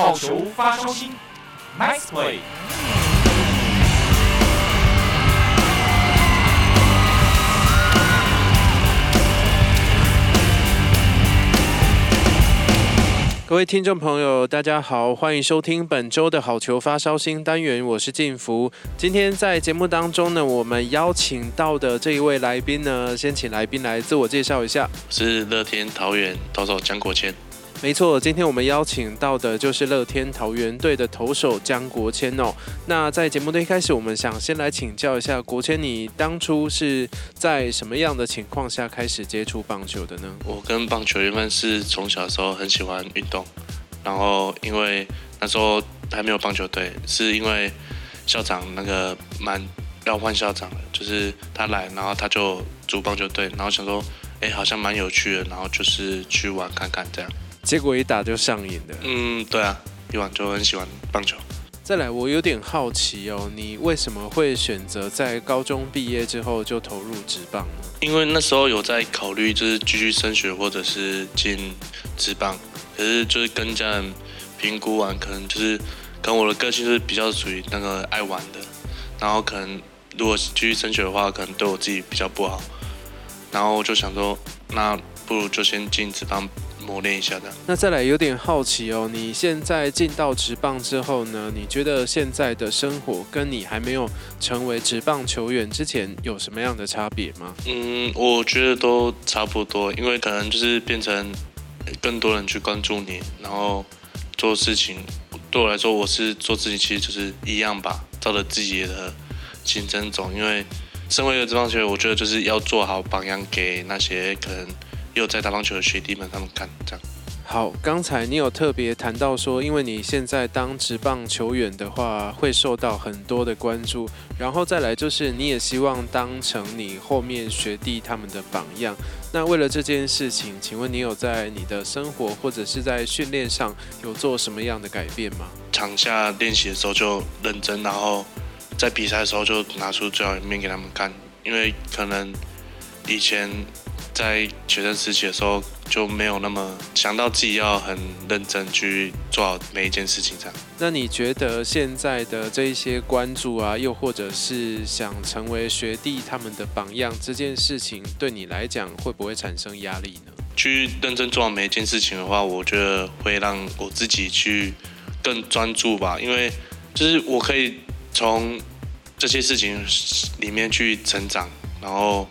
好球发烧星，Nice play。各位听众朋友，大家好，欢迎收听本周的好球发烧星单元，我是晋福。今天在节目当中呢，我们邀请到的这一位来宾呢，先请来宾来自我介绍一下。我是乐天桃园投手江国谦。没错，今天我们邀请到的就是乐天桃园队的投手江国谦哦。那在节目的一开始，我们想先来请教一下国谦，你当初是在什么样的情况下开始接触棒球的呢？我跟棒球原本是从小时候很喜欢运动，然后因为那时候还没有棒球队，是因为校长那个蛮要换校长了，就是他来，然后他就组棒球队，然后想说，哎，好像蛮有趣的，然后就是去玩看看这样。结果一打就上瘾了。嗯，对啊，一玩就很喜欢棒球。再来，我有点好奇哦，你为什么会选择在高中毕业之后就投入职棒呢？因为那时候有在考虑，就是继续升学或者是进职棒，可是就是跟家人评估完，可能就是可能我的个性是比较属于那个爱玩的，然后可能如果继续升学的话，可能对我自己比较不好，然后我就想说，那不如就先进职棒。磨练一下的。那再来有点好奇哦，你现在进到职棒之后呢？你觉得现在的生活跟你还没有成为职棒球员之前有什么样的差别吗？嗯，我觉得都差不多，因为可能就是变成更多人去关注你，然后做事情。对我来说，我是做自己，其实就是一样吧，照着自己的行程走。因为身为一个职棒球员，我觉得就是要做好榜样给那些可能。有在打棒球的学弟们，他们看这样。好，刚才你有特别谈到说，因为你现在当职棒球员的话，会受到很多的关注，然后再来就是你也希望当成你后面学弟他们的榜样。那为了这件事情，请问你有在你的生活或者是在训练上有做什么样的改变吗？场下练习的时候就认真，然后在比赛的时候就拿出最好一面给他们看，因为可能以前。在学生时期的时候，就没有那么想到自己要很认真去做好每一件事情。这样，那你觉得现在的这一些关注啊，又或者是想成为学弟他们的榜样这件事情，对你来讲会不会产生压力呢？去认真做好每一件事情的话，我觉得会让我自己去更专注吧，因为就是我可以从这些事情里面去成长，然后。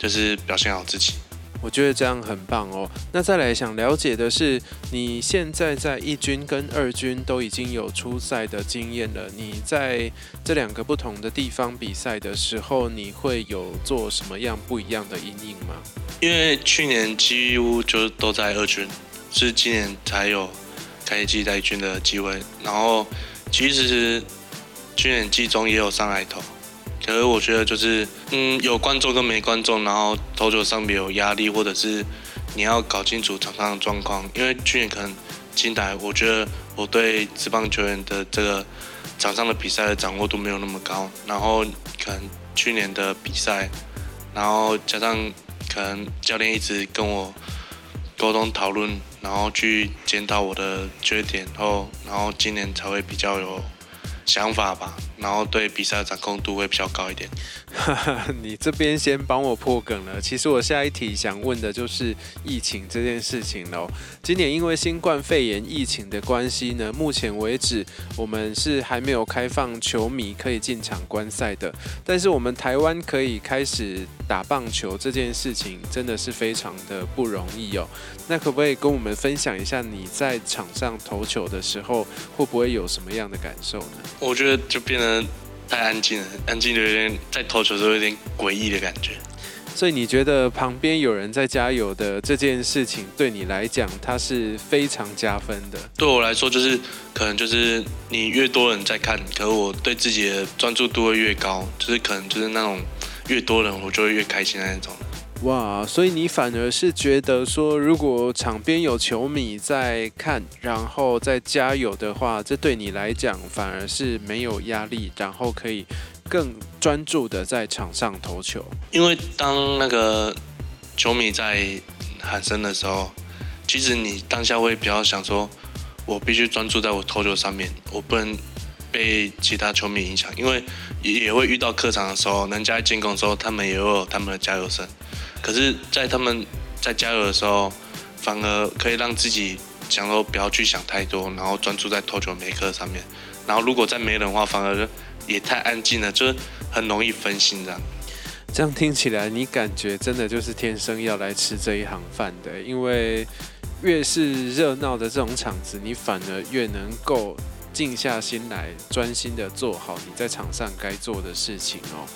就是表现好自己，我觉得这样很棒哦。那再来想了解的是，你现在在一军跟二军都已经有出赛的经验了。你在这两个不同的地方比赛的时候，你会有做什么样不一样的阴影吗？因为去年几乎就都在二军，是今年才有开季在一军的机会。然后其实去年季中也有上来投。可是我觉得就是，嗯，有观众跟没观众，然后投球上面有压力，或者是你要搞清楚场上的状况。因为去年可能进来，我觉得我对职棒球员的这个场上的比赛的掌握度没有那么高。然后可能去年的比赛，然后加上可能教练一直跟我沟通讨论，然后去检讨我的缺点后，然后今年才会比较有想法吧。然后对比赛的掌控度会比较高一点。你这边先帮我破梗了。其实我下一题想问的就是疫情这件事情喽。今年因为新冠肺炎疫情的关系呢，目前为止我们是还没有开放球迷可以进场观赛的。但是我们台湾可以开始打棒球这件事情，真的是非常的不容易哦。那可不可以跟我们分享一下你在场上投球的时候，会不会有什么样的感受呢？我觉得就变得。太安静了，安静的有点在投球的时候有点诡异的感觉。所以你觉得旁边有人在加油的这件事情，对你来讲，它是非常加分的。对我来说，就是可能就是你越多人在看，可是我对自己的专注度会越高，就是可能就是那种越多人，我就会越开心的那种。哇，所以你反而是觉得说，如果场边有球迷在看，然后在加油的话，这对你来讲反而是没有压力，然后可以更专注的在场上投球。因为当那个球迷在喊声的时候，其实你当下会比较想说，我必须专注在我投球上面，我不能被其他球迷影响，因为也也会遇到客场的时候，人家进攻的时候，他们也会有他们的加油声。可是，在他们在加油的时候，反而可以让自己想说不要去想太多，然后专注在投球每一颗上面。然后，如果再没人的话，反而也太安静了，就是很容易分心这样。这样听起来，你感觉真的就是天生要来吃这一行饭的，因为越是热闹的这种场子，你反而越能够静下心来，专心的做好你在场上该做的事情哦。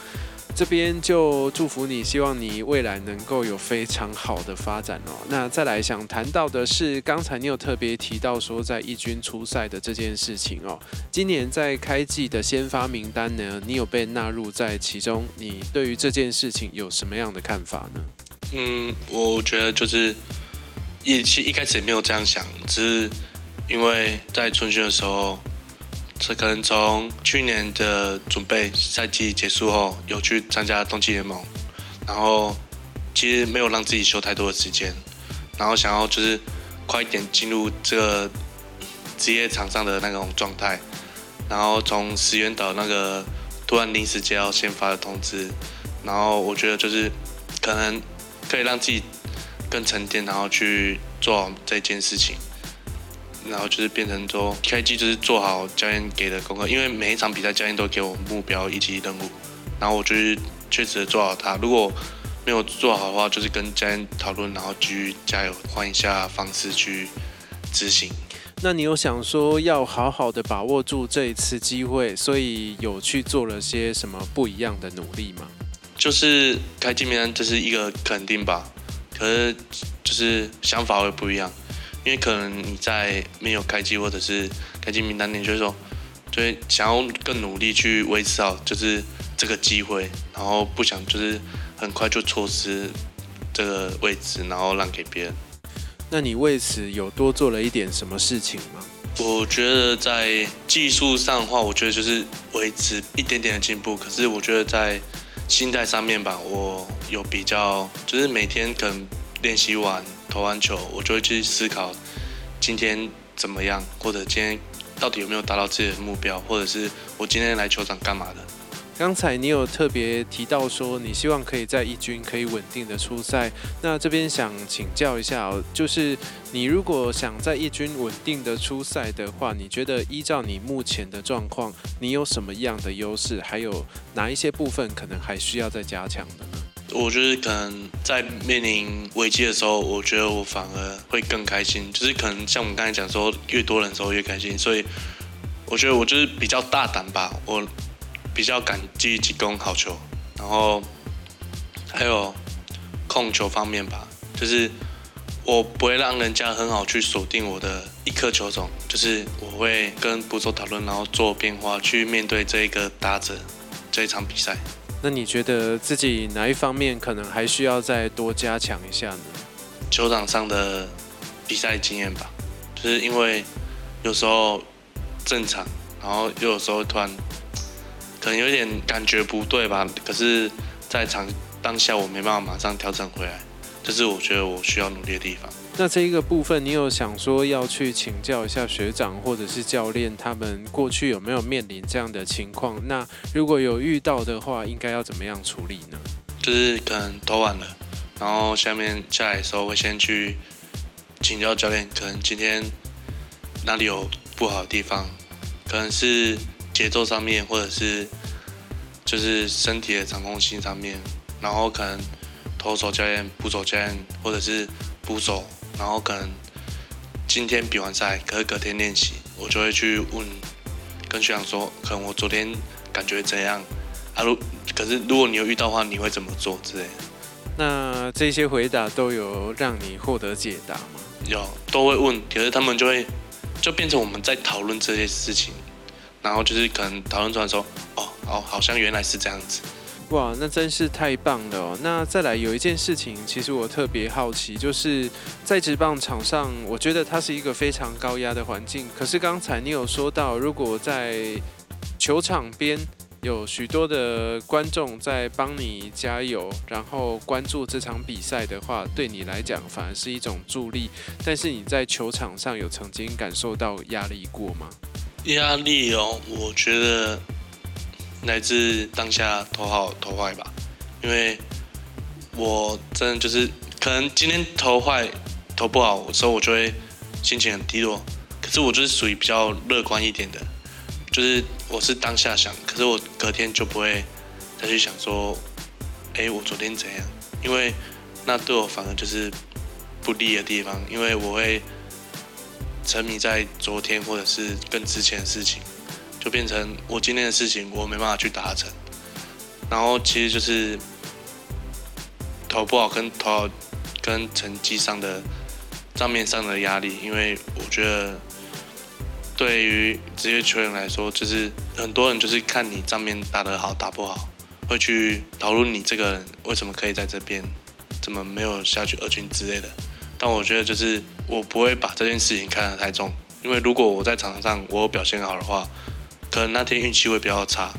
这边就祝福你，希望你未来能够有非常好的发展哦。那再来想谈到的是，刚才你有特别提到说在一军出赛的这件事情哦。今年在开季的先发名单呢，你有被纳入在其中，你对于这件事情有什么样的看法呢？嗯，我觉得就是一其实一开始也没有这样想，只是因为在春训的时候。这可能从去年的准备赛季结束后，有去参加冬季联盟，然后其实没有让自己休太多的时间，然后想要就是快一点进入这个职业场上的那种状态，然后从石原岛那个突然临时接到先发的通知，然后我觉得就是可能可以让自己更沉淀，然后去做这件事情。然后就是变成说，开机就是做好教练给的功课，因为每一场比赛教练都给我目标以及任务，然后我就是确实做好它。如果没有做好的话，就是跟教练讨论，然后继续加油，换一下方式去执行。那你有想说要好好的把握住这一次机会，所以有去做了些什么不一样的努力吗？就是开机名单这是一个肯定吧，可是就是想法会不一样。因为可能你在没有开机或者是开机名单，你就是说，就会想要更努力去维持好就是这个机会，然后不想就是很快就错失这个位置，然后让给别人。那你为此有多做了一点什么事情吗？我觉得在技术上的话，我觉得就是维持一点点的进步。可是我觉得在心态上面吧，我有比较，就是每天可能练习完。投完球，我就会去思考今天怎么样，或者今天到底有没有达到自己的目标，或者是我今天来球场干嘛的。刚才你有特别提到说，你希望可以在一军可以稳定的出赛。那这边想请教一下，就是你如果想在一军稳定的出赛的话，你觉得依照你目前的状况，你有什么样的优势？还有哪一些部分可能还需要再加强的呢？我觉得可能在面临危机的时候，我觉得我反而会更开心。就是可能像我们刚才讲说，越多人的时候越开心。所以我觉得我就是比较大胆吧，我比较敢积极攻好球，然后还有控球方面吧，就是我不会让人家很好去锁定我的一颗球种，就是我会跟捕手讨论，然后做变化去面对这一个打者这一场比赛。那你觉得自己哪一方面可能还需要再多加强一下呢？球场上的比赛经验吧，就是因为有时候正常，然后又有时候突然可能有点感觉不对吧，可是在场当下我没办法马上调整回来，这是我觉得我需要努力的地方。那这一个部分，你有想说要去请教一下学长或者是教练，他们过去有没有面临这样的情况？那如果有遇到的话，应该要怎么样处理呢？就是可能投完了，然后下面下来的时候会先去请教教练，可能今天哪里有不好的地方，可能是节奏上面，或者是就是身体的掌控性上面，然后可能投手教练、捕手教练，或者是捕手。然后可能今天比完赛，可是隔天练习，我就会去问跟学长说，可能我昨天感觉怎样？啊，如可是如果你有遇到的话，你会怎么做之类的？那这些回答都有让你获得解答吗？有，都会问，可是他们就会就变成我们在讨论这些事情，然后就是可能讨论出来说，哦哦，好像原来是这样子。哇，那真是太棒了！那再来有一件事情，其实我特别好奇，就是在职棒场上，我觉得它是一个非常高压的环境。可是刚才你有说到，如果在球场边有许多的观众在帮你加油，然后关注这场比赛的话，对你来讲反而是一种助力。但是你在球场上有曾经感受到压力过吗？压力哦，我觉得来自当下投好投坏吧，因为我真的就是可能今天投坏投不好，所以我就会心情很低落。可是我就是属于比较乐观一点的。就是我是当下想，可是我隔天就不会再去想说，哎，我昨天怎样？因为那对我反而就是不利的地方，因为我会沉迷在昨天或者是更之前的事情，就变成我今天的事情我没办法去达成，然后其实就是投不好跟投好跟成绩上的账面上的压力，因为我觉得。对于职业球员来说，就是很多人就是看你账面打得好打不好，会去讨论你这个人为什么可以在这边，怎么没有下去二军之类的。但我觉得就是我不会把这件事情看得太重，因为如果我在场上我表现好的话，可能那天运气会比较差，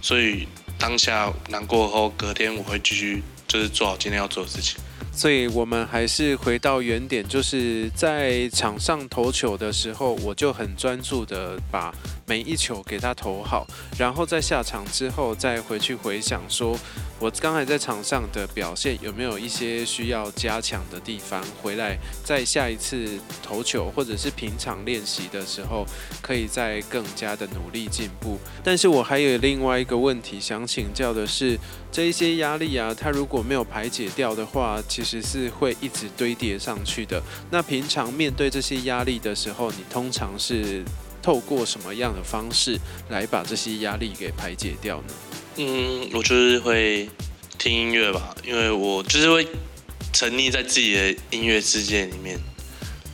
所以当下难过后，隔天我会继续就是做好今天要做的事情。所以我们还是回到原点，就是在场上投球的时候，我就很专注的把每一球给他投好，然后在下场之后再回去回想说。我刚才在场上的表现有没有一些需要加强的地方？回来在下一次投球或者是平常练习的时候，可以再更加的努力进步。但是我还有另外一个问题想请教的是，这一些压力啊，它如果没有排解掉的话，其实是会一直堆叠上去的。那平常面对这些压力的时候，你通常是透过什么样的方式来把这些压力给排解掉呢？嗯，我就是会听音乐吧，因为我就是会沉溺在自己的音乐世界里面，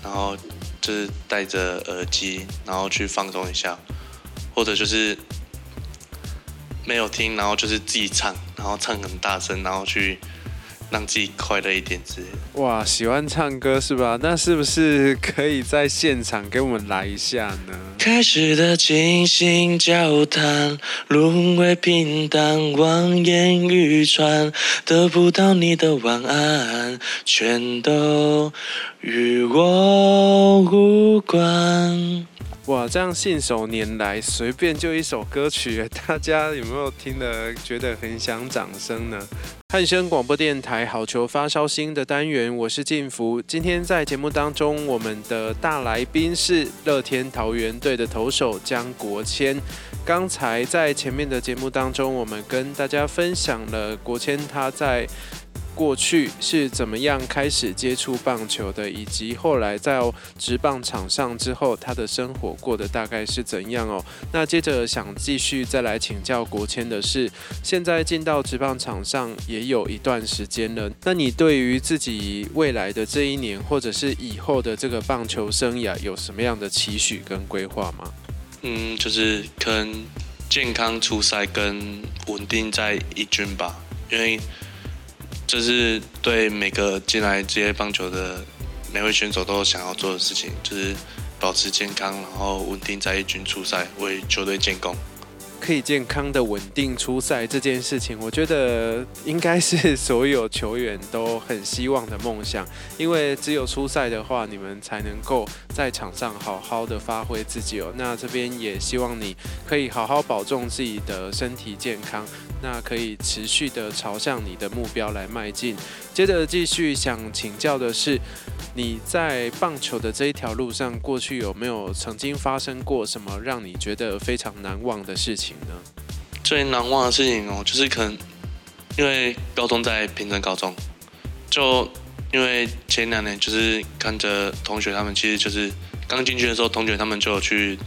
然后就是戴着耳机，然后去放松一下，或者就是没有听，然后就是自己唱，然后唱很大声，然后去。让自己快乐一点子。哇，喜欢唱歌是吧？那是不是可以在现场给我们来一下呢？开始的倾心交谈，沦为平淡，望眼欲穿，得不到你的晚安，全都与我无关。哇，这样信手拈来，随便就一首歌曲，大家有没有听得觉得很想掌声呢？汉声广播电台好球发烧星的单元，我是静福。今天在节目当中，我们的大来宾是乐天桃园队的投手江国谦。刚才在前面的节目当中，我们跟大家分享了国谦他在。过去是怎么样开始接触棒球的，以及后来在职棒场上之后，他的生活过得大概是怎样哦？那接着想继续再来请教国谦的是，现在进到职棒场上也有一段时间了，那你对于自己未来的这一年，或者是以后的这个棒球生涯，有什么样的期许跟规划吗？嗯，就是可能健康出赛跟稳定在一军吧，因为。这是对每个进来职业棒球的每位选手都想要做的事情，就是保持健康，然后稳定在一军出赛，为球队建功。可以健康的稳定出赛这件事情，我觉得应该是所有球员都很希望的梦想。因为只有出赛的话，你们才能够在场上好好的发挥自己哦。那这边也希望你可以好好保重自己的身体健康，那可以持续的朝向你的目标来迈进。接着继续想请教的是，你在棒球的这一条路上，过去有没有曾经发生过什么让你觉得非常难忘的事情呢？最难忘的事情哦，就是可能因为高中在平镇高中，就因为前两年就是看着同学他们，其实就是刚进去的时候，同学他们就有去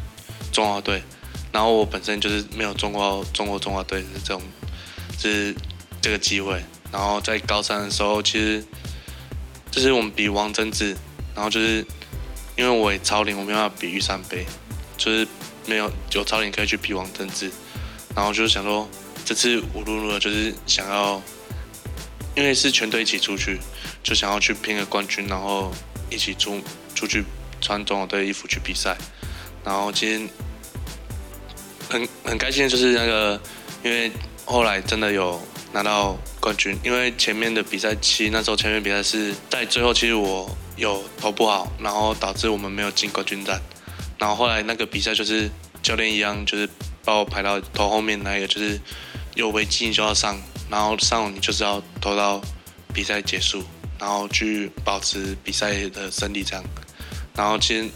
中华队，然后我本身就是没有中过中国中华队的这种，就是这个机会，然后在高三的时候，其实。就是我们比王贞治，然后就是因为我也超龄，我没办法比玉山杯，就是没有有超龄可以去比王贞治，然后就是想说这次无论如何就是想要，因为是全队一起出去，就想要去拼个冠军，然后一起出出去穿中国队衣服去比赛，然后今天很很开心就是那个因为后来真的有拿到冠军。因为前面的比赛期那时候前面比赛是在最后，其实我有投不好，然后导致我们没有进冠军战。然后后来那个比赛就是教练一样，就是把我排到投后面那一个，就是有危机你就要上，然后上你就是要投到比赛结束，然后去保持比赛的胜利这样。然后其实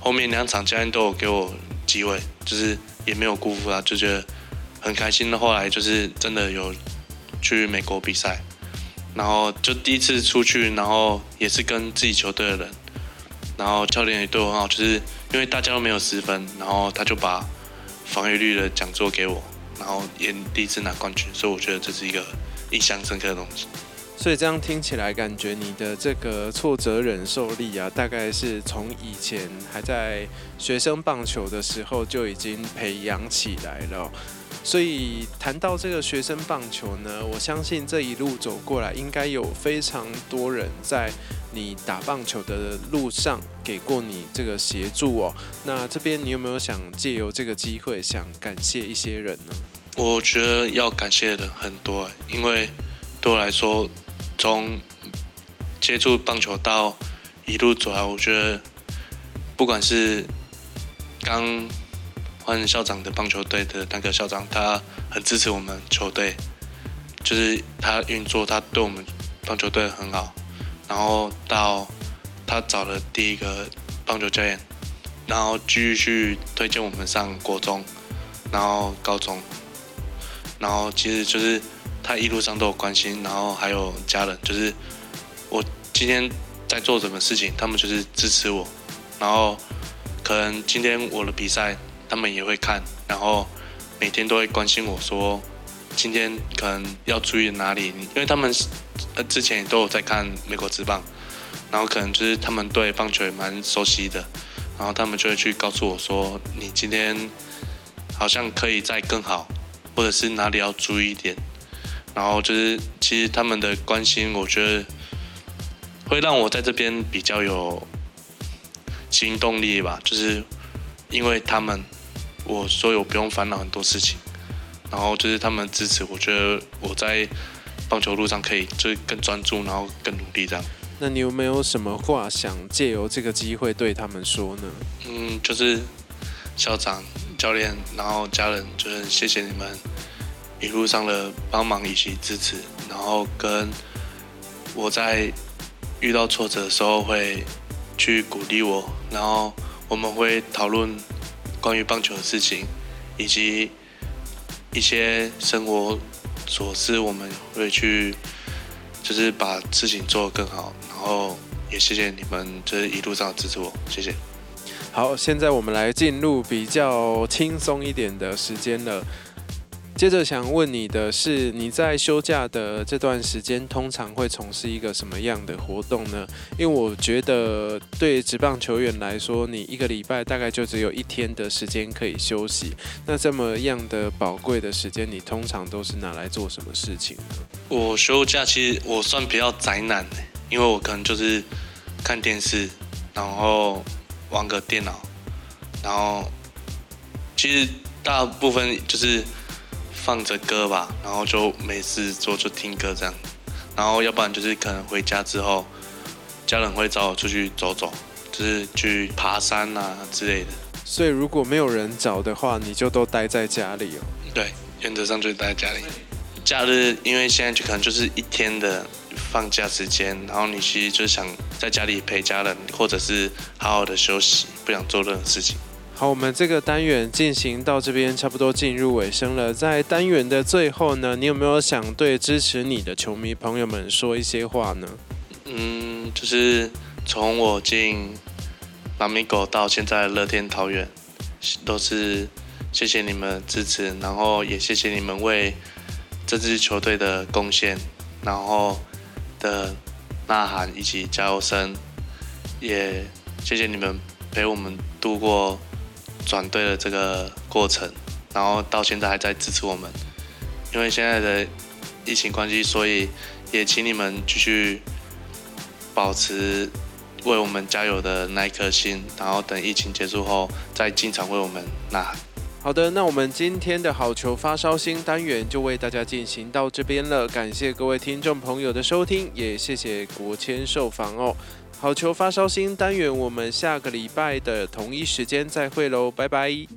后面两场教练都有给我机会，就是也没有辜负他，就觉得很开心。后来就是真的有去美国比赛，然后就第一次出去，然后也是跟自己球队的人，然后教练也对我很好，就是因为大家都没有失分，然后他就把防御率的讲座给我，然后也第一次拿冠军，所以我觉得这是一个印象深刻的东西。所以这样听起来，感觉你的这个挫折忍受力啊，大概是从以前还在学生棒球的时候就已经培养起来了。所以谈到这个学生棒球呢，我相信这一路走过来，应该有非常多人在你打棒球的路上给过你这个协助哦。那这边你有没有想借由这个机会，想感谢一些人呢？我觉得要感谢的很多，因为对我来说。从接触棒球到一路走来，我觉得不管是刚换校长的棒球队的那个校长，他很支持我们球队，就是他运作，他对我们棒球队很好。然后到他找了第一个棒球教练，然后继续推荐我们上国中，然后高中，然后其实就是。他一路上都有关心，然后还有家人，就是我今天在做什么事情，他们就是支持我。然后可能今天我的比赛，他们也会看，然后每天都会关心我说，今天可能要注意哪里，因为他们呃之前也都有在看美国职棒，然后可能就是他们对棒球也蛮熟悉的，然后他们就会去告诉我说，你今天好像可以再更好，或者是哪里要注意一点。然后就是，其实他们的关心，我觉得会让我在这边比较有行动力吧。就是因为他们，我所以我不用烦恼很多事情。然后就是他们支持，我觉得我在棒球路上可以就是更专注，然后更努力这样。那你有没有什么话想借由这个机会对他们说呢？嗯，就是校长、教练，然后家人，就是谢谢你们。一路上的帮忙以及支持，然后跟我在遇到挫折的时候会去鼓励我，然后我们会讨论关于棒球的事情，以及一些生活琐事，我们会去就是把事情做得更好，然后也谢谢你们就是一路上支持我，谢谢。好，现在我们来进入比较轻松一点的时间了。接着想问你的是，你在休假的这段时间，通常会从事一个什么样的活动呢？因为我觉得对职棒球员来说，你一个礼拜大概就只有一天的时间可以休息。那这么样的宝贵的时间，你通常都是拿来做什么事情呢？我休假其实我算比较宅男，因为我可能就是看电视，然后玩个电脑，然后其实大部分就是。放着歌吧，然后就没事做就听歌这样，然后要不然就是可能回家之后，家人会找我出去走走，就是去爬山啊之类的。所以如果没有人找的话，你就都待在家里哦。对，原则上就是待在家里。假日因为现在就可能就是一天的放假时间，然后你其实就想在家里陪家人，或者是好好的休息，不想做任何事情。好，我们这个单元进行到这边，差不多进入尾声了。在单元的最后呢，你有没有想对支持你的球迷朋友们说一些话呢？嗯，就是从我进拉米狗到现在乐天桃园，都是谢谢你们支持，然后也谢谢你们为这支球队的贡献，然后的呐喊以及加油声，也谢谢你们陪我们度过。转队的这个过程，然后到现在还在支持我们。因为现在的疫情关系，所以也请你们继续保持为我们加油的那一颗心，然后等疫情结束后再进场为我们呐喊。好的，那我们今天的好球发烧星单元就为大家进行到这边了，感谢各位听众朋友的收听，也谢谢国谦受访哦。好球发烧星单元，我们下个礼拜的同一时间再会喽，拜拜。